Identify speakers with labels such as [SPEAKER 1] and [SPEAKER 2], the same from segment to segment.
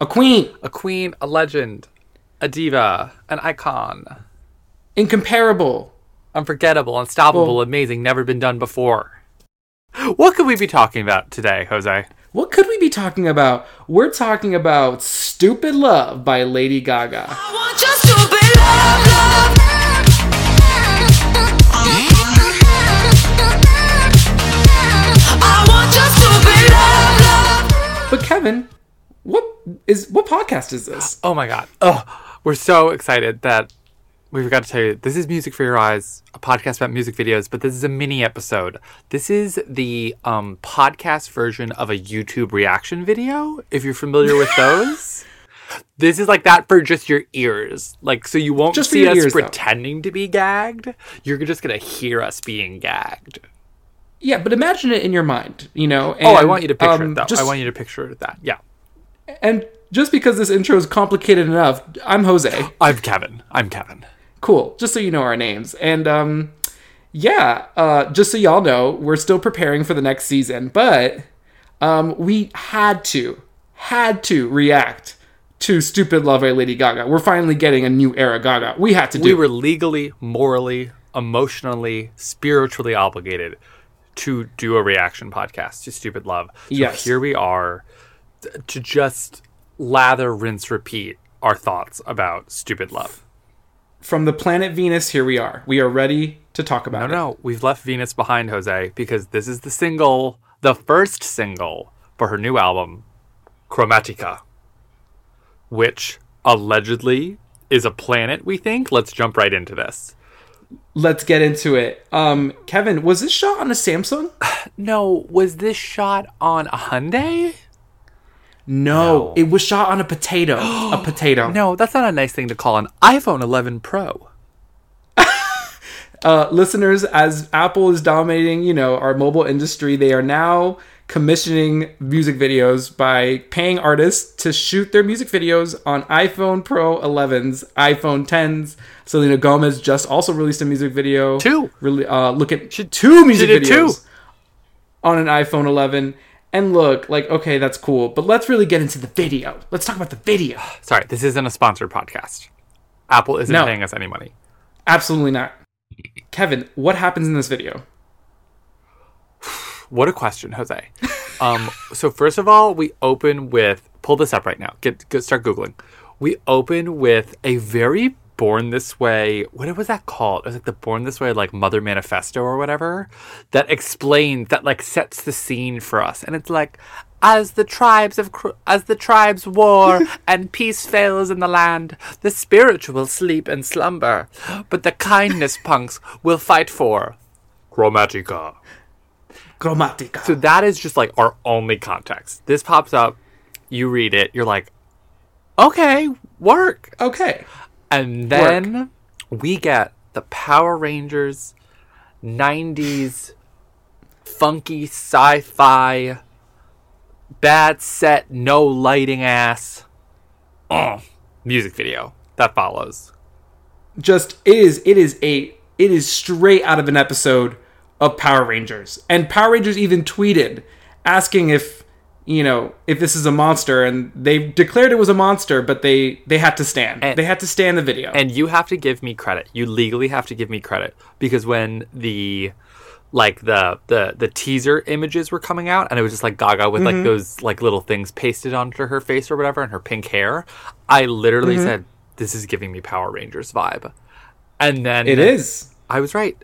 [SPEAKER 1] A queen.
[SPEAKER 2] a queen, a legend, a diva, an icon,
[SPEAKER 1] Incomparable.
[SPEAKER 2] unforgettable, unstoppable, amazing, never been done before. What could we be talking about today, Jose?
[SPEAKER 1] What could we be talking about? We're talking about Stupid Love by Lady Gaga.
[SPEAKER 3] I want your stupid love, love. I want your stupid love, love.
[SPEAKER 1] But Kevin, what is what podcast is this?
[SPEAKER 2] Oh my god. Oh, we're so excited that we forgot to tell you this is Music for Your Eyes, a podcast about music videos, but this is a mini episode. This is the um, podcast version of a YouTube reaction video, if you're familiar with those. This is like that for just your ears. Like, so you won't
[SPEAKER 1] Just
[SPEAKER 2] see us
[SPEAKER 1] ears, though.
[SPEAKER 2] pretending to be gagged. You're just going to hear us being gagged.
[SPEAKER 1] Yeah, but imagine it in your mind, you know.
[SPEAKER 2] Oh, I want you to picture
[SPEAKER 1] um,
[SPEAKER 2] it, though.
[SPEAKER 1] Just,
[SPEAKER 2] I want you to picture that. Yeah.
[SPEAKER 1] And just because this intro is complicated enough, I'm Jose.
[SPEAKER 2] I'm Kevin. I'm Kevin.
[SPEAKER 1] Cool. Just so you know our names. And um yeah, uh just so y'all know, we're still preparing for the next season, but um we had to had to react to Stupid Love by Lady Gaga. We're finally getting a new era Gaga. We had to do
[SPEAKER 2] we were legally, morally, emotionally, spiritually obligated to do a reaction podcast to Stupid Love. So
[SPEAKER 1] Yes.
[SPEAKER 2] here we are to just lather, rinse, repeat our thoughts about Stupid Love.
[SPEAKER 1] from the planet Venus, here we are. We are ready to talk about
[SPEAKER 2] No,
[SPEAKER 1] it.
[SPEAKER 2] no, we've left Venus behind, Jose, because this is the single, the first single for her new album, Chromatica, which allegedly is a planet, we think. Let's jump right into this.
[SPEAKER 1] Let's get into it. Um Kevin, was this shot on a Samsung?
[SPEAKER 2] No, was this shot on a Hyundai?
[SPEAKER 1] No, it was shot on a potato. a potato.
[SPEAKER 2] No, that's not a nice thing to call an iPhone 11 Pro.
[SPEAKER 1] uh, listeners, as Apple is dominating, you know, our mobile industry, they are now commissioning music videos by paying artists to shoot their music videos on iPhone Pro 11s, iPhone 10s. Selena Gomez just also released a music video.
[SPEAKER 2] Two.
[SPEAKER 1] Really, uh, look at two music
[SPEAKER 2] did two.
[SPEAKER 1] videos on an iPhone 11. And look, like, okay, that's cool, but let's really get into the video. Let's talk about the video.
[SPEAKER 2] Sorry, this isn't a sponsored podcast. Apple isn't
[SPEAKER 1] No.
[SPEAKER 2] paying us any money.
[SPEAKER 1] Absolutely not. Kevin, what happens in this video?
[SPEAKER 2] What a question, Jose. Um, so first of all, we open with pull this up right now. Get, get start googling. We open with a very Born This Way. What was that called? It was like the Born This Way like Mother Manifesto or whatever that explains that like sets the scene for us, and it's like. As the tribes of as the tribes war and peace fails in the land, the spiritual sleep and slumber, but the kindness punks will fight for Chromatica.
[SPEAKER 1] Chromatica.
[SPEAKER 2] So that is just like our only context. This pops up, you read it, you're like, okay, work.
[SPEAKER 1] okay.
[SPEAKER 2] And then we get the Power Rangers 90s funky sci fi, bad set, no lighting ass uh, music video that follows.
[SPEAKER 1] just it is it is a it is straight out of an episode of Power Rangers. And Power Rangers even tweeted asking if you know if this is a monster and they declared it was a monster but they they had to stand
[SPEAKER 2] And-
[SPEAKER 1] they had to stand the video
[SPEAKER 2] And you have to give me credit. You legally have to give me credit because when the like the the the teaser images were coming out and it was just like Gaga with
[SPEAKER 1] Mm-hmm.
[SPEAKER 2] like those like little things pasted onto her face or whatever and her pink hair, I literally
[SPEAKER 1] Mm-hmm.
[SPEAKER 2] said this is giving me Power Rangers vibe. And then
[SPEAKER 1] it is
[SPEAKER 2] I was right.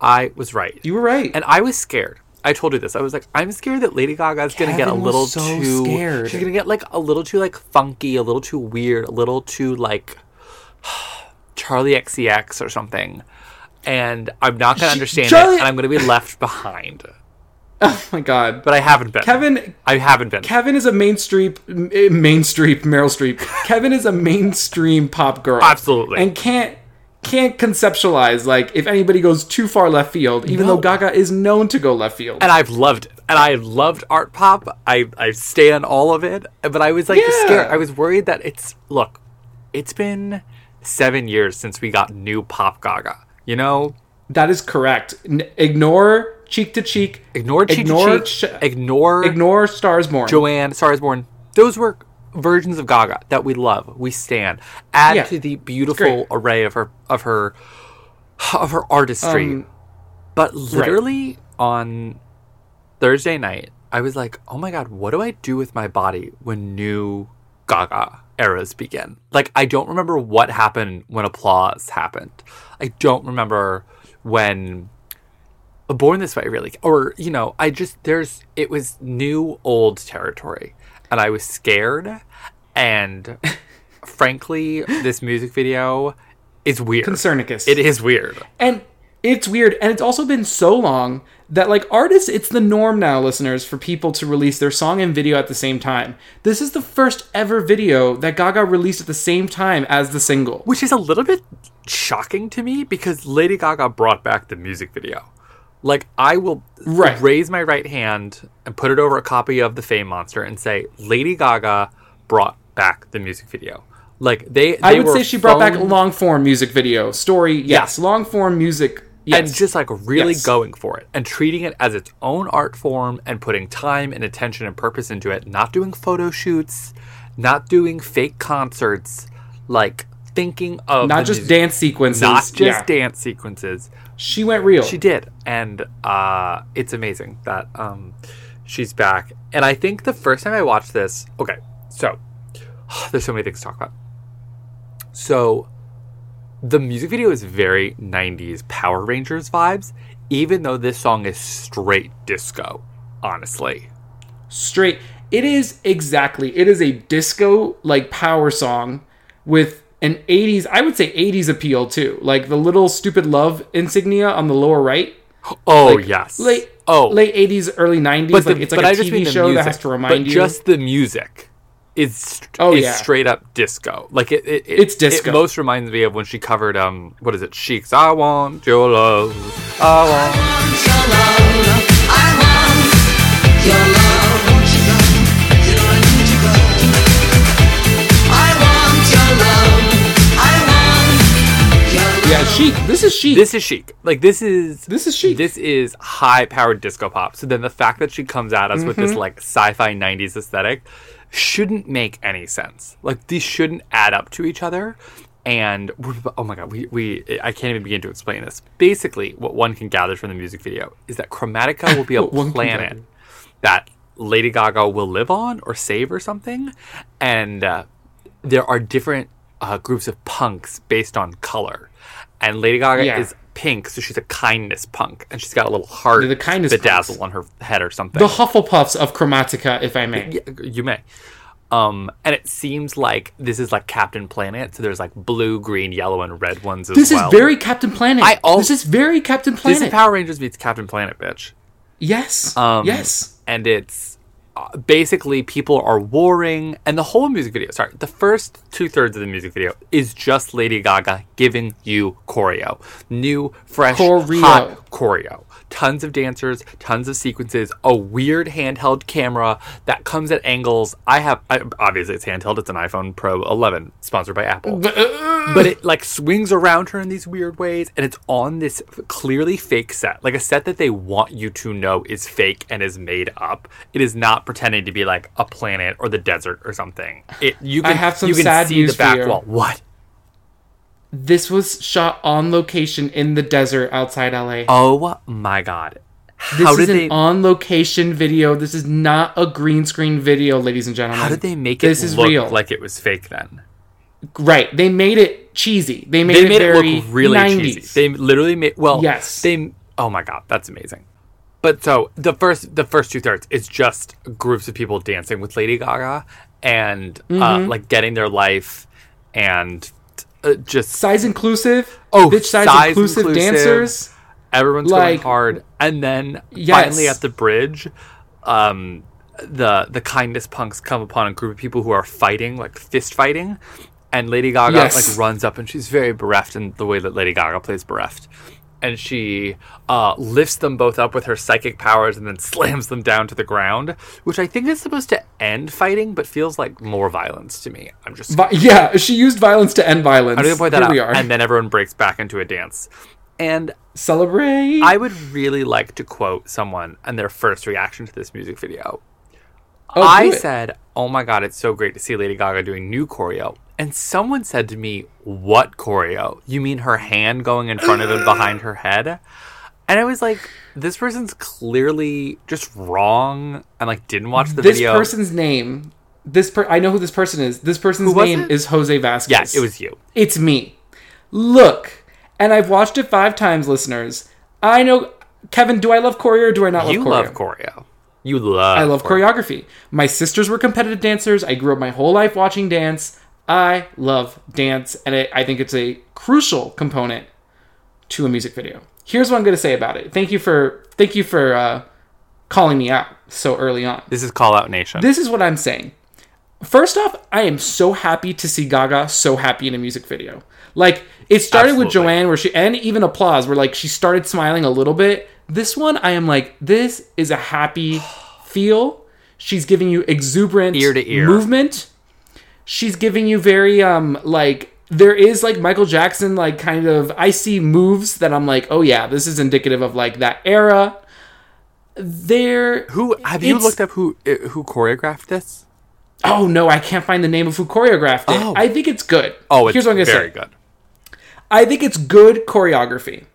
[SPEAKER 2] I was right.
[SPEAKER 1] you were right
[SPEAKER 2] And I was scared. I told you this. I was like, I'm scared that Lady Gaga is gonna get a little
[SPEAKER 1] so
[SPEAKER 2] too.
[SPEAKER 1] scared.
[SPEAKER 2] She's gonna get like a little too like funky, a little too weird, a little too like Charli XCX or something. And I'm not gonna understand
[SPEAKER 1] Charli-
[SPEAKER 2] it, and I'm gonna be left behind.
[SPEAKER 1] oh my god
[SPEAKER 2] But I haven't been.
[SPEAKER 1] Kevin
[SPEAKER 2] I haven't been.
[SPEAKER 1] Kevin is a mainstream eh, mainstream Meryl Streep. Kevin is a mainstream pop girl.
[SPEAKER 2] Absolutely.
[SPEAKER 1] And can't can't conceptualize like if anybody goes too far left field, even
[SPEAKER 2] No.
[SPEAKER 1] though Gaga is known to go left field.
[SPEAKER 2] and I've loved it. And I loved art pop. I I stand all of it. But I was like
[SPEAKER 1] Yeah.
[SPEAKER 2] scared. I was worried that it's look, it's been seven years since we got new pop Gaga. You know,
[SPEAKER 1] That is correct. N- ignore cheek to cheek.
[SPEAKER 2] ignore cheek
[SPEAKER 1] Ignore
[SPEAKER 2] to
[SPEAKER 1] ch-
[SPEAKER 2] cheek. ignore
[SPEAKER 1] Ignore Stars Born.
[SPEAKER 2] Joanne, Stars Born. Those were versions of Gaga that we love, we stand. Add
[SPEAKER 1] Yeah.
[SPEAKER 2] to the beautiful array of her of her of her artistry.
[SPEAKER 1] Um,
[SPEAKER 2] but literally on Thursday night, I was like, "Oh my god, what do I do with my body when new Gaga eras begin?" Like I don't remember what happened when applause happened. I don't remember when born this way really or you know i just there's it was new old territory and i was scared and frankly this music video is weird
[SPEAKER 1] Concernicus.
[SPEAKER 2] it is weird
[SPEAKER 1] And it's weird. And it's also been so long that, like, artists, it's the norm now, listeners, for people to release their song and video at the same time. This is the first ever video that Gaga released at the same time as the single.
[SPEAKER 2] which is a little bit shocking to me because lady gaga brought back the music video like i will
[SPEAKER 1] Right.
[SPEAKER 2] raise my right hand and put it over a copy of the fame monster and say lady gaga brought back the music video like they, they
[SPEAKER 1] I would say she brought back a long form music video. Story, yes. Long form music, yes.
[SPEAKER 2] and just like really
[SPEAKER 1] Yes.
[SPEAKER 2] going for it and treating it as its own art form and putting time and attention and purpose into it not doing photo shoots not doing fake concerts like thinking of
[SPEAKER 1] not just
[SPEAKER 2] music-
[SPEAKER 1] dance sequences.
[SPEAKER 2] not just
[SPEAKER 1] yeah.
[SPEAKER 2] dance sequences
[SPEAKER 1] She went real.
[SPEAKER 2] she did and uh it's amazing that um she's back and i think the first time i watched this okay so there's so many things to talk about so the music video is very 90s power rangers vibes even though this song is straight disco honestly
[SPEAKER 1] straight. It is exactly. It is a disco like power song with an 80s, I would say 80s appeal too. Like the little stupid love insignia on the lower right.
[SPEAKER 2] oh
[SPEAKER 1] Like,
[SPEAKER 2] yes
[SPEAKER 1] Late
[SPEAKER 2] oh
[SPEAKER 1] late 80s, early 90s.
[SPEAKER 2] but
[SPEAKER 1] like it's like
[SPEAKER 2] but
[SPEAKER 1] a
[SPEAKER 2] I just mean
[SPEAKER 1] TV
[SPEAKER 2] the
[SPEAKER 1] show
[SPEAKER 2] music,
[SPEAKER 1] that has to remind
[SPEAKER 2] but
[SPEAKER 1] you.
[SPEAKER 2] just the music is st-
[SPEAKER 1] Oh,
[SPEAKER 2] is
[SPEAKER 1] yeah.
[SPEAKER 2] straight up disco. Like it, it, it
[SPEAKER 1] It's disco.
[SPEAKER 2] It most reminds me of when she covered um what is it? Cheeks. I want your love. I want.
[SPEAKER 1] Yeah, chic. This is chic.
[SPEAKER 2] This is chic. Like this is
[SPEAKER 1] This is chic.
[SPEAKER 2] This is high powered disco pop. So then the fact that she comes at us with
[SPEAKER 1] Mm-hmm.
[SPEAKER 2] this like sci-fi 90s aesthetic shouldn't make any sense. Like these shouldn't add up to each other. And oh my god, we, we I can't even begin to explain this. Basically, what one can gather from the music video is that Chromatica will be a planet that Lady Gaga will live on or save or something, and uh, there are different uh, groups of punks based on color. And Lady Gaga
[SPEAKER 1] Yeah.
[SPEAKER 2] is pink, so she's a kindness punk, and she's got a little heart
[SPEAKER 1] the kindness
[SPEAKER 2] bedazzle
[SPEAKER 1] punks.
[SPEAKER 2] on her head or something.
[SPEAKER 1] the Hufflepuffs of Chromatica, if I may.
[SPEAKER 2] You may. Um, and it seems like this is like Captain Planet, so there's like blue, green, yellow, and red ones as
[SPEAKER 1] This
[SPEAKER 2] well.
[SPEAKER 1] is very Captain Planet.
[SPEAKER 2] I al-
[SPEAKER 1] this is very Captain Planet.
[SPEAKER 2] This is Power Rangers meets Captain Planet, bitch.
[SPEAKER 1] yes.
[SPEAKER 2] Um,
[SPEAKER 1] yes.
[SPEAKER 2] and it's uh, basically people are warring, and the whole music video. Sorry, the first two thirds of the music video is just Lady Gaga giving you choreo, new, fresh,
[SPEAKER 1] Choreo.
[SPEAKER 2] hot choreo. Tons of dancers, tons of sequences, a weird handheld camera that comes at angles. I have I, obviously it's handheld. It's an iPhone Pro 11, sponsored by Apple but it like swings around her in these weird ways and it's on this clearly fake set like a set that they want you to know is fake and is made up it is not pretending to be like a planet or the desert or something it you
[SPEAKER 1] I
[SPEAKER 2] can
[SPEAKER 1] have some
[SPEAKER 2] you can
[SPEAKER 1] sad
[SPEAKER 2] see
[SPEAKER 1] news
[SPEAKER 2] the back wall what
[SPEAKER 1] This was shot on location in the desert outside LA.
[SPEAKER 2] oh my god
[SPEAKER 1] this
[SPEAKER 2] how
[SPEAKER 1] is an
[SPEAKER 2] they
[SPEAKER 1] on location video. This is not a green screen video, ladies and gentlemen.
[SPEAKER 2] how did they make it
[SPEAKER 1] This is
[SPEAKER 2] look
[SPEAKER 1] real.
[SPEAKER 2] like it was fake then
[SPEAKER 1] right? They made it cheesy. They made
[SPEAKER 2] they
[SPEAKER 1] it
[SPEAKER 2] made it look really
[SPEAKER 1] 90s.
[SPEAKER 2] cheesy. They literally made well.
[SPEAKER 1] Yes.
[SPEAKER 2] They. Oh my god, that's amazing. But so the first the first two thirds is just groups of people dancing with Lady Gaga and uh,
[SPEAKER 1] Mm-hmm.
[SPEAKER 2] like getting their life and uh, just
[SPEAKER 1] size inclusive.
[SPEAKER 2] Oh,
[SPEAKER 1] bitch size,
[SPEAKER 2] size
[SPEAKER 1] inclusive,
[SPEAKER 2] inclusive.
[SPEAKER 1] dancers.
[SPEAKER 2] everyone's going hard. And then
[SPEAKER 1] Yes.
[SPEAKER 2] finally at the bridge, um, the the kindness punks come upon a group of people who are fighting, like fist fighting. And Lady Gaga
[SPEAKER 1] Yes.
[SPEAKER 2] like runs up and she's very bereft in the way that Lady Gaga plays bereft. And she uh, lifts them both up with her psychic powers and then slams them down to the ground, which I think is supposed to end fighting, but feels like more violence to me. I'm just
[SPEAKER 1] Vi- yeah, she used violence to end violence.
[SPEAKER 2] I'm gonna point that
[SPEAKER 1] Here
[SPEAKER 2] out.
[SPEAKER 1] we are.
[SPEAKER 2] And then everyone breaks back into a dance. And
[SPEAKER 1] Celebrate.
[SPEAKER 2] I would really like to quote someone and their first reaction to this music video.
[SPEAKER 1] Oh,
[SPEAKER 2] I said, "Oh my god, it's so great to see Lady Gaga doing new choreo." And someone said to me, "What choreo? You mean her hand going in front of and behind her head?" And I was like, "This person's clearly just wrong and like didn't watch the
[SPEAKER 1] this
[SPEAKER 2] video."
[SPEAKER 1] This person's name. This per- I know who this person is. This person's name
[SPEAKER 2] it?
[SPEAKER 1] is Jose Vasquez.
[SPEAKER 2] yeah, it was you.
[SPEAKER 1] It's me. Look, and I've watched it five times, listeners. I know, Kevin. Do I love choreo or do I not love
[SPEAKER 2] You
[SPEAKER 1] choreo?
[SPEAKER 2] love choreo. You love.
[SPEAKER 1] I love choreography. My sisters were competitive dancers. I grew up my whole life watching dance. I love dance, and it, I think it's a crucial component to a music video. Here's what I'm going to say about it. Thank you for thank you for uh, calling me out so early on.
[SPEAKER 2] This is Call Out Nation.
[SPEAKER 1] This is what I'm saying. First off, I am so happy to see Gaga so happy in a music video. Like it started with Joanne, where she and even applause, where like she started smiling a little bit. This one, I am like, this is a happy feel. She's giving you exuberant
[SPEAKER 2] Ear to ear.
[SPEAKER 1] movement. She's giving you very um like there is like Michael Jackson like kind of I see moves that I'm like, oh yeah, this is indicative of like that era. There
[SPEAKER 2] who have you looked up who uh, who choreographed this?
[SPEAKER 1] Oh no, I can't find the name of who choreographed it.
[SPEAKER 2] Oh.
[SPEAKER 1] I think it's good.
[SPEAKER 2] Oh, it's
[SPEAKER 1] here's what I'm gonna say
[SPEAKER 2] very
[SPEAKER 1] say.
[SPEAKER 2] good.
[SPEAKER 1] I think it's good choreography.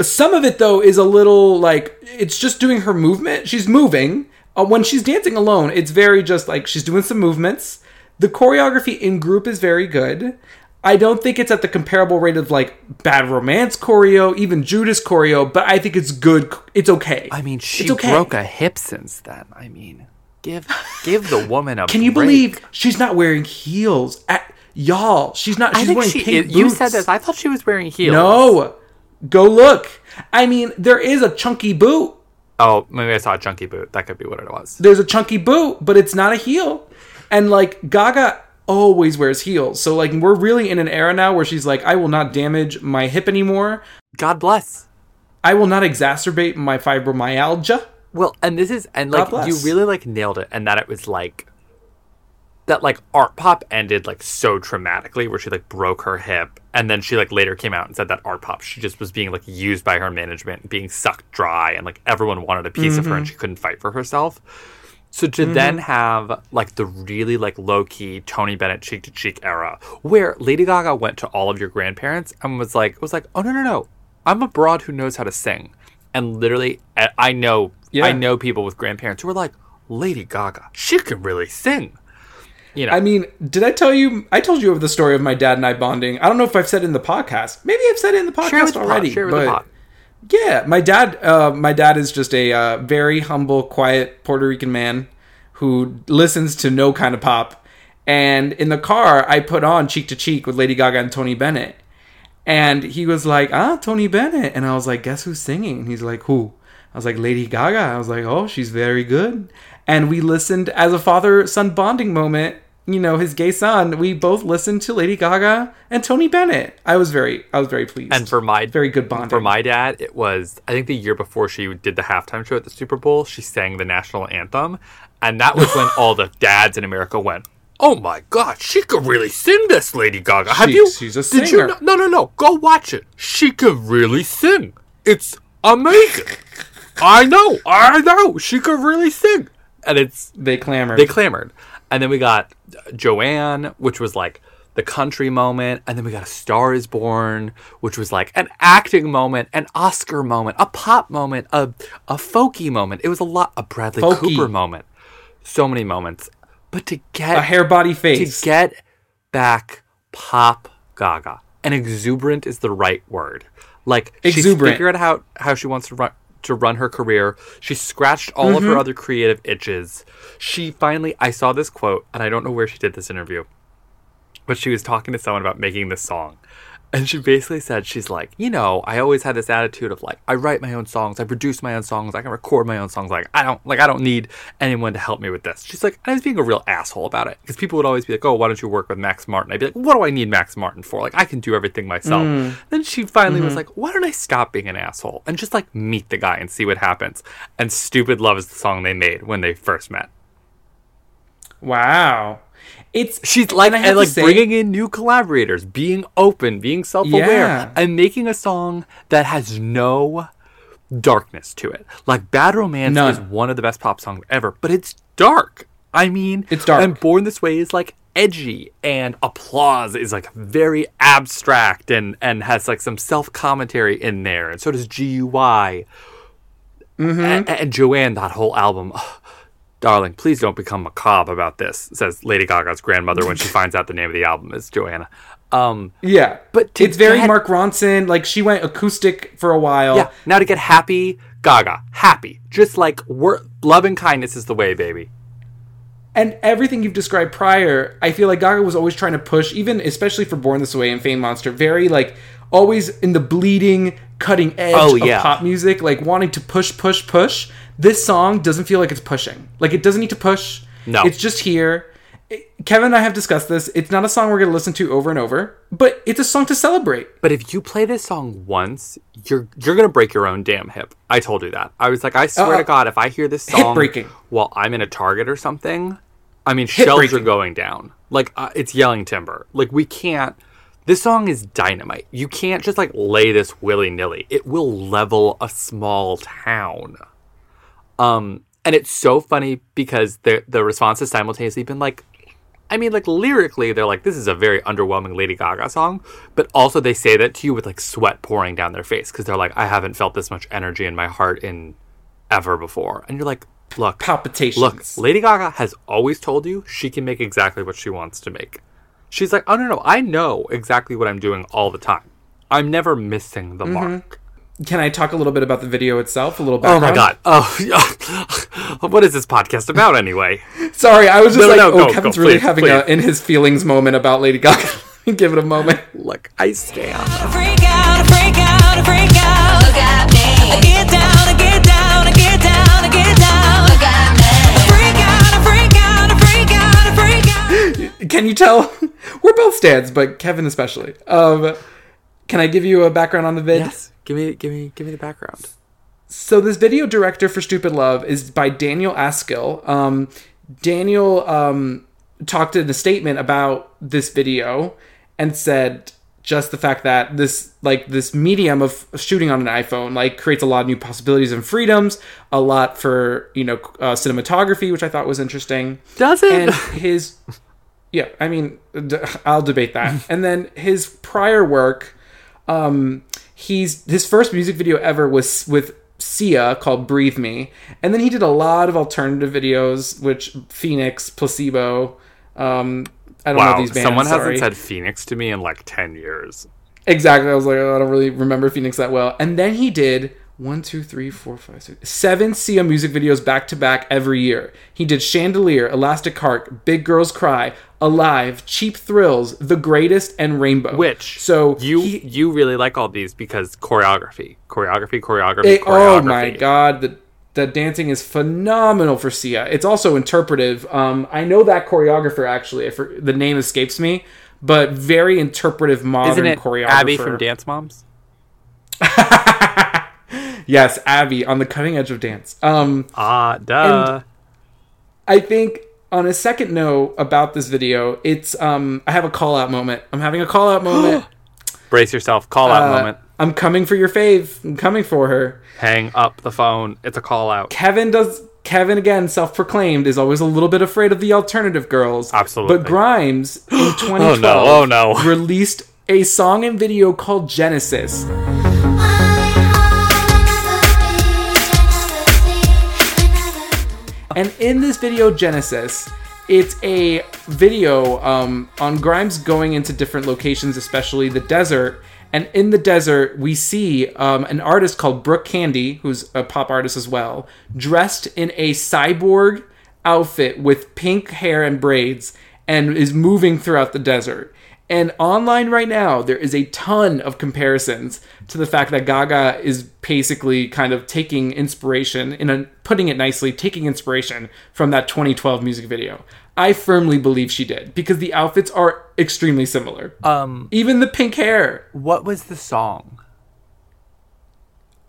[SPEAKER 1] Some of it though is a little like it's just doing her movement. She's moving. Uh, when she's dancing alone, it's very just like she's doing some movements. The choreography in group is very good. I don't think it's at the comparable rate of like Bad Romance choreo, even Judas choreo, but I think it's good. It's okay.
[SPEAKER 2] I mean, she
[SPEAKER 1] okay.
[SPEAKER 2] broke a hip since then. I mean, give give the woman a.
[SPEAKER 1] Can you
[SPEAKER 2] break.
[SPEAKER 1] believe she's not wearing heels? At, y'all, she's not.
[SPEAKER 2] I
[SPEAKER 1] She's
[SPEAKER 2] think
[SPEAKER 1] wearing
[SPEAKER 2] she.
[SPEAKER 1] pink
[SPEAKER 2] you said this. I thought she was wearing heels.
[SPEAKER 1] No, go look. I mean, there is a chunky boot.
[SPEAKER 2] Oh, maybe I saw a chunky boot. That could be what it was.
[SPEAKER 1] There's a chunky boot, but it's not a heel. And like Gaga always wears heels. So like we're really in an era now where she's like, I will not damage my hip anymore.
[SPEAKER 2] God bless.
[SPEAKER 1] I will not exacerbate my fibromyalgia.
[SPEAKER 2] Well, and this is and like you really like nailed it, and that it was like that like art pop ended like so traumatically where she like broke her hip and then she like later came out and said that art pop she just was being like used by her management being sucked dry and like everyone wanted a piece of her
[SPEAKER 1] Mm-hmm.
[SPEAKER 2] and she couldn't fight for herself. So to then have like the really like low key Tony Bennett cheek to cheek era where Lady Gaga went to all of your grandparents and was like was like oh no no no. I'm a broad who knows how to sing. And literally I- I know
[SPEAKER 1] Yeah.
[SPEAKER 2] I know people with grandparents who are like Lady Gaga she can really sing you know
[SPEAKER 1] I mean, did I tell you? I told you of the story of my dad and I bonding. I don't know if I've said it in the podcast. Maybe I've said it in the podcast
[SPEAKER 2] share with the pod,
[SPEAKER 1] already.
[SPEAKER 2] share with
[SPEAKER 1] but
[SPEAKER 2] the pod.
[SPEAKER 1] Yeah, my dad. Uh, my dad is just a uh, very humble, quiet Puerto Rican man who listens to no kind of pop. And in the car, I put on Cheek to Cheek with Lady Gaga and Tony Bennett, and he was like, "Ah, Tony Bennett," and I was like, "Guess who's singing?" And he's like, "Who?" I was like, "Lady Gaga." I was like, "Oh, she's very good." And we listened as a father-son bonding moment. You know, his gay son. We both listened to Lady Gaga and Tony Bennett. I was very, I was very pleased.
[SPEAKER 2] And for my
[SPEAKER 1] very good bonding.
[SPEAKER 2] For my dad, it was I think the year before she did the halftime show at the Super Bowl, she sang the national anthem, and that was when all the dads in America went, "Oh my God, she could really sing this, Lady Gaga." Have
[SPEAKER 1] She-
[SPEAKER 2] you?
[SPEAKER 1] she's a
[SPEAKER 2] Did
[SPEAKER 1] singer.
[SPEAKER 2] you? No, no, no. Go watch it. She can really sing. It's amazing. I know. I know. She could really sing, and it's
[SPEAKER 1] they clamored.
[SPEAKER 2] they clamored. And then we got Joanne, which was like the country moment. And then we got A Star is Born, which was like an acting moment, an Oscar moment, a pop moment, a, a folky moment. It was a lot, a Bradley
[SPEAKER 1] Folky.
[SPEAKER 2] Cooper moment. So many moments. But to get
[SPEAKER 1] a hair body face.
[SPEAKER 2] to get back pop gaga and exuberant is the right word like she's
[SPEAKER 1] Exuberant.
[SPEAKER 2] figured out how, how she wants to run to run her career. She scratched all of her mm-hmm. other creative itches. She finally i saw this quote and i don't know where she did this interview but she was talking to someone about making this song and she basically said she's like you know i always had this attitude of like i write my own songs i produce my own songs i can record my own songs like i don't like i don't need anyone to help me with this. She's like i was being a real asshole about it because people would always be like oh why don't you work with max martin? I'd be like what do i need max martin for? Like i can do everything myself. Mm. Then she finally was mm-hmm. like why don't i stop being an asshole and just like meet the guy and see what happens? And stupid love is the song they made when they first met.
[SPEAKER 1] Wow. It's
[SPEAKER 2] She's like
[SPEAKER 1] I
[SPEAKER 2] and, like
[SPEAKER 1] say-
[SPEAKER 2] bringing in new collaborators, being open, being self-aware,
[SPEAKER 1] Yeah.
[SPEAKER 2] and making a song that has no darkness to it. Like Bad Romance
[SPEAKER 1] None.
[SPEAKER 2] is one of the best pop songs ever, but it's dark. I mean,
[SPEAKER 1] It's dark.
[SPEAKER 2] And Born This Way is like edgy, and Applause is like very abstract and and has like some self commentary in there, and so does GUI.
[SPEAKER 1] Mm-hmm.
[SPEAKER 2] And, and Joanne, that whole album. Darling, please don't become macabre about this, says Lady Gaga's grandmother when she finds out the name of the album is Joanna. Um,
[SPEAKER 1] Yeah,
[SPEAKER 2] But
[SPEAKER 1] it's very
[SPEAKER 2] get-
[SPEAKER 1] Mark Ronson. Like she went acoustic for a while.
[SPEAKER 2] yeah, now to get happy, Gaga, happy. Just like we're, love and kindness is the way, baby.
[SPEAKER 1] And everything you've described prior, I feel like Gaga was always trying to push, even especially for Born This Way and Fame Monster, very like always in the bleeding, cutting edge
[SPEAKER 2] Oh,
[SPEAKER 1] of
[SPEAKER 2] yeah.
[SPEAKER 1] pop music, like wanting to push, push, push. This song doesn't feel like it's pushing. Like it doesn't need to push.
[SPEAKER 2] No.
[SPEAKER 1] It's just here. Kevin and I have discussed this. It's not a song we're going to listen to over and over, but it's a song to celebrate.
[SPEAKER 2] But if you play this song once, you're you're gonna break your own damn hip. I told you that. I was like, I swear
[SPEAKER 1] Uh,
[SPEAKER 2] to God, if I hear this song
[SPEAKER 1] breaking.
[SPEAKER 2] while I'm in a Target or something, I mean, shelves are
[SPEAKER 1] breaking.
[SPEAKER 2] going down. Like uh, it's yelling timber. Like we can't. This song is dynamite. You can't just like lay this willy nilly. It will level a small town. Um, and it's so funny because the the response has simultaneously been like, I mean, like lyrically, they're like, this is a very underwhelming Lady Gaga song, but also they say that to you with like sweat pouring down their face because they're like, I haven't felt this much energy in my heart in ever before. And you're like, look,
[SPEAKER 1] Palpitations.
[SPEAKER 2] look, Lady Gaga has always told you she can make exactly what she wants to make. She's like, oh no, no, I know exactly what I'm doing all the time. I'm never missing the mm-hmm. mark.
[SPEAKER 1] Can I talk a little bit about the video itself? A little
[SPEAKER 2] bit.
[SPEAKER 1] Oh
[SPEAKER 2] my god. Oh, what is this podcast about anyway?
[SPEAKER 1] Sorry, I was just
[SPEAKER 2] No,
[SPEAKER 1] like,
[SPEAKER 2] no,
[SPEAKER 1] oh,
[SPEAKER 2] go,
[SPEAKER 1] Kevin's
[SPEAKER 2] go,
[SPEAKER 1] really
[SPEAKER 2] please,
[SPEAKER 1] having
[SPEAKER 2] please.
[SPEAKER 1] a in his feelings moment about Lady Gaga. Give it a moment.
[SPEAKER 2] Look, I stand.
[SPEAKER 3] freak out, freak out, freak out. Look at me. I get down, I get down, I get down, I get down. Look at me. Freak out, freak out, freak out, freak out.
[SPEAKER 1] Can you tell? We're both stands, but Kevin especially. Um, can I give you a background on the vid?
[SPEAKER 2] Yes. Give me, give me, give me the background.
[SPEAKER 1] So this video director for Stupid Love is by Daniel Askill. Um, Daniel um, talked in a statement about this video and said just the fact that this like this medium of shooting on an iPhone like creates a lot of new possibilities and freedoms, a lot for you know uh, cinematography, which I thought was interesting.
[SPEAKER 2] Does it?
[SPEAKER 1] And his yeah, I mean, d- I'll debate that. and then his prior work, um, he's his first music video ever was with Sia called "Breathe Me," and then he did a lot of alternative videos, which Phoenix, Placebo. Um, I don't know
[SPEAKER 2] wow,
[SPEAKER 1] these bands.
[SPEAKER 2] someone
[SPEAKER 1] sorry.
[SPEAKER 2] hasn't said Phoenix to me in like 10 years.
[SPEAKER 1] Exactly. I was like, oh, I don't really remember Phoenix that well. And then he did one, two, three, four, five, six, seven Sia music videos back to back every year. He did Chandelier, Elastic Heart, Big Girls Cry, Alive, Cheap Thrills, The Greatest, and Rainbow.
[SPEAKER 2] Which
[SPEAKER 1] so
[SPEAKER 2] you
[SPEAKER 1] he-
[SPEAKER 2] you really like all these because choreography, choreography, choreography,
[SPEAKER 1] it-
[SPEAKER 2] choreography.
[SPEAKER 1] oh my god, the the dancing is phenomenal for Sia. It's also interpretive. Um, I know that choreographer actually. I for, the name escapes me, but very interpretive modern
[SPEAKER 2] Isn't it
[SPEAKER 1] choreographer.
[SPEAKER 2] Abby from Dance Moms?
[SPEAKER 1] Yes, Abby on the cutting edge of dance. Um,
[SPEAKER 2] Ah, duh.
[SPEAKER 1] I think on a second note about this video, it's um I have a call out moment. I'm having a call out moment.
[SPEAKER 2] Brace yourself. Call out
[SPEAKER 1] Uh,
[SPEAKER 2] moment.
[SPEAKER 1] I'm coming for your fave. I'm coming for her.
[SPEAKER 2] Hang up the phone. It's a call out.
[SPEAKER 1] Kevin does Kevin again, self-proclaimed, is always a little bit afraid of the alternative girls.
[SPEAKER 2] Absolutely.
[SPEAKER 1] But Grimes in 2012
[SPEAKER 2] oh no.
[SPEAKER 1] released a song and video called Genesis. And in this video, Genesis, it's a video um, on Grimes going into different locations, especially the desert. And in the desert, we see um, an artist called Brooke Candy, who's a pop artist as well, dressed in a cyborg outfit with pink hair and braids and is moving throughout the desert. And online right now, there is a ton of comparisons to the fact that Gaga is basically kind of taking inspiration, in putting it nicely, taking inspiration from that 2012 music video. I firmly believe she did because the outfits are extremely similar.
[SPEAKER 2] Um,
[SPEAKER 1] Even the pink hair.
[SPEAKER 2] what was the song?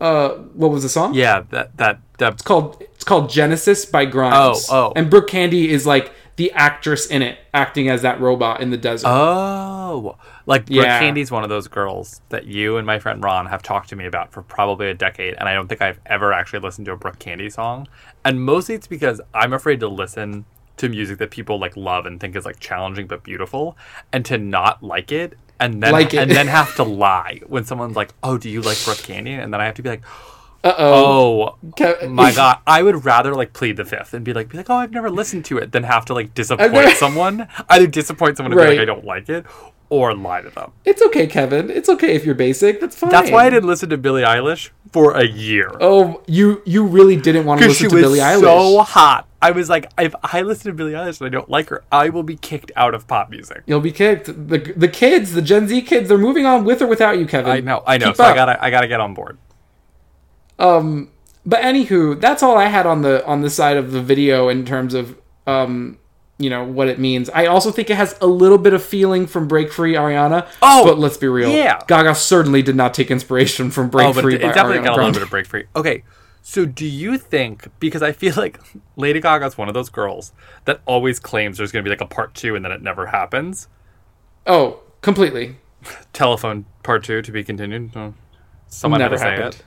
[SPEAKER 1] Uh, what was the song?
[SPEAKER 2] Yeah, that that that.
[SPEAKER 1] It's called it's called Genesis by Grimes.
[SPEAKER 2] Oh, oh.
[SPEAKER 1] And Brooke Candy is like the actress in it acting as that robot in the desert.
[SPEAKER 2] Oh, like Brooke
[SPEAKER 1] Yeah.
[SPEAKER 2] Candy's one of those girls that you and my friend Ron have talked to me about for probably a decade, and I don't think I've ever actually listened to a Brooke Candy song. And mostly it's because I'm afraid to listen to music that people like love and think is like challenging but beautiful, and to not like it, and then
[SPEAKER 1] Like it.
[SPEAKER 2] and then have to lie when someone's like, "Oh, do you like Brooke Candy?" And then I have to be like,
[SPEAKER 1] Uh oh.
[SPEAKER 2] "Oh, my god i would rather like plead the fifth and be like be like oh i've never listened to it than have to like disappoint
[SPEAKER 1] never-
[SPEAKER 2] someone either disappoint someone and be
[SPEAKER 1] Right.
[SPEAKER 2] like i don't like it or lie to them
[SPEAKER 1] It's okay, Kevin. It's okay if you're basic. That's fine.
[SPEAKER 2] that's why i didn't listen to billie eilish for a year
[SPEAKER 1] Oh, you you really didn't want to listen to Billie Eilish.
[SPEAKER 2] so hot i was like if i listen to billie eilish and i don't like her i will be kicked out of pop music
[SPEAKER 1] You'll be kicked. The the kids, the Gen Z kids, they're moving on with or without you, Kevin.
[SPEAKER 2] i know i know
[SPEAKER 1] Keep
[SPEAKER 2] so i gotta i gotta get on board
[SPEAKER 1] Um, but anywho, that's all I had on the on the side of the video in terms of um, you know what it means. I also think it has a little bit of feeling from Break Free Ariana.
[SPEAKER 2] Oh,
[SPEAKER 1] but let's be real.
[SPEAKER 2] yeah.
[SPEAKER 1] Gaga certainly did not take inspiration from Break
[SPEAKER 2] oh but
[SPEAKER 1] Free
[SPEAKER 2] it, it definitely
[SPEAKER 1] Ariana
[SPEAKER 2] got a little bit of break free okay so do you think because i feel like lady gaga's one of those girls that always claims there's gonna be like a part two and then it never happens
[SPEAKER 1] Oh, completely.
[SPEAKER 2] telephone part two to be continued. Oh, Someone
[SPEAKER 1] Never
[SPEAKER 2] had to say
[SPEAKER 1] happened.
[SPEAKER 2] it.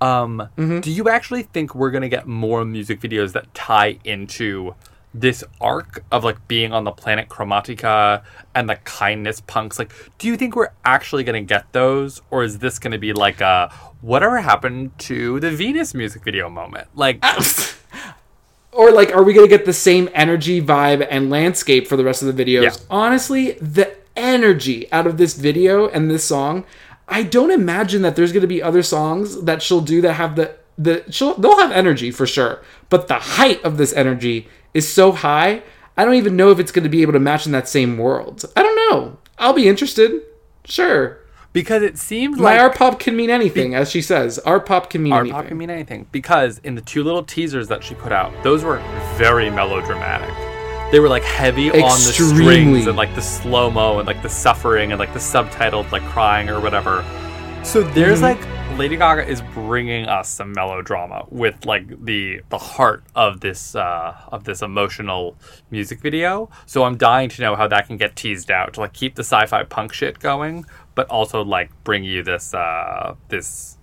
[SPEAKER 2] Um,
[SPEAKER 1] Mm-hmm.
[SPEAKER 2] Do you actually think we're gonna get more music videos that tie into this arc of like being on the planet Chromatica and the kindness punks? Like, do you think we're actually gonna get those, or is this gonna be like a whatever happened to the Venus music video moment? Like,
[SPEAKER 1] or like are we going to get the same energy vibe and landscape for the rest of the videos
[SPEAKER 2] Yeah.
[SPEAKER 1] honestly the energy out of this video and this song i don't imagine that there's going to be other songs that she'll do that have the the she'll they'll have energy for sure but the height of this energy is so high i don't even know if it's going to be able to match in that same world. I don't know. I'll be interested. Sure.
[SPEAKER 2] Because it seems
[SPEAKER 1] my
[SPEAKER 2] like
[SPEAKER 1] art pop can mean anything as she says. Art pop can mean anything
[SPEAKER 2] pop can mean anything. Because in the two little teasers that she put out, those were very melodramatic. They were like heavy on the strings and like the slow mo and like the suffering and like the subtitled like crying or whatever. So there's
[SPEAKER 1] Mm-hmm.
[SPEAKER 2] like Lady Gaga is bringing us some melodrama with like the the heart of this uh, of this emotional music video. So I'm dying to know how that can get teased out to like keep the sci-fi punk shit going, but also like bring you this uh, this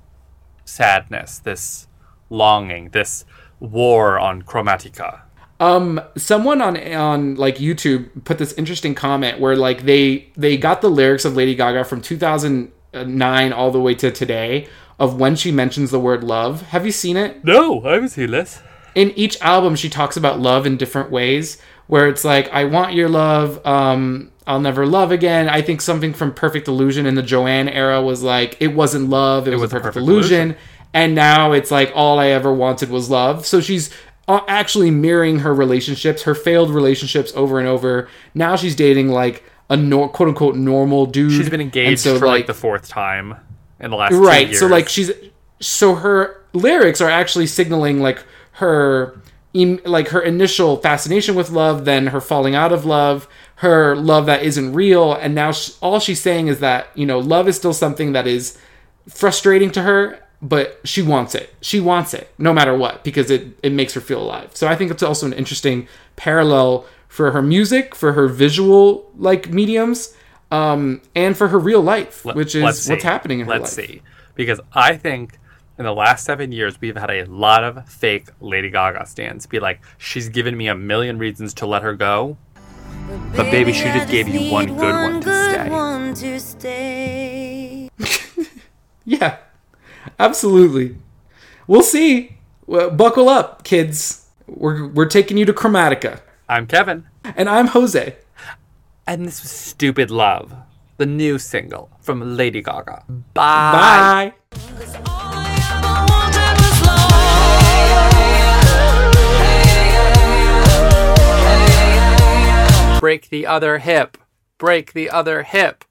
[SPEAKER 2] sadness, this longing, this war on Chromatica.
[SPEAKER 1] Um someone on on like youtube put this interesting comment where like they they got the lyrics of lady gaga from 2009 all the way to today of when she mentions the word love have you seen it
[SPEAKER 2] No, I haven't seen this.
[SPEAKER 1] in each album she talks about love in different ways where it's like i want your love um i'll never love again i think something from perfect illusion in the joanne era was like it wasn't love it, was,
[SPEAKER 2] was
[SPEAKER 1] a
[SPEAKER 2] a
[SPEAKER 1] perfect,
[SPEAKER 2] perfect
[SPEAKER 1] illusion.
[SPEAKER 2] illusion.
[SPEAKER 1] and now it's like all i ever wanted was love so she's Uh, actually mirroring her relationships her failed relationships over and over. Now she's dating like a nor- quote unquote normal dude.
[SPEAKER 2] She's been engaged
[SPEAKER 1] so,
[SPEAKER 2] for like, the fourth time in the last
[SPEAKER 1] right so like she's so her lyrics are actually signaling like her like her initial fascination with love then her falling out of love her love that isn't real and now sh all she's saying is that you know love is still something that is frustrating to her but she wants it she wants it no matter what because it it makes her feel alive so i think it's also an interesting parallel for her music for her visual like mediums um and for her real life which is what's happening in her life.
[SPEAKER 2] Let's see. Because I think in the last seven years, we've had a lot of fake Lady Gaga stands be like, she's given me a million reasons to let her go. But baby, she just gave you one good one to
[SPEAKER 3] one to stay.
[SPEAKER 1] Yeah, absolutely. We'll see. Well, buckle up, kids. We're we're taking you to Chromatica,
[SPEAKER 2] I'm Kevin.
[SPEAKER 1] and I'm Jose.
[SPEAKER 2] And this was Stupid Love, the new single from Lady Gaga. Bye.
[SPEAKER 1] Bye.
[SPEAKER 3] All I ever wanted was love.
[SPEAKER 2] Break the other hip. Break the other hip.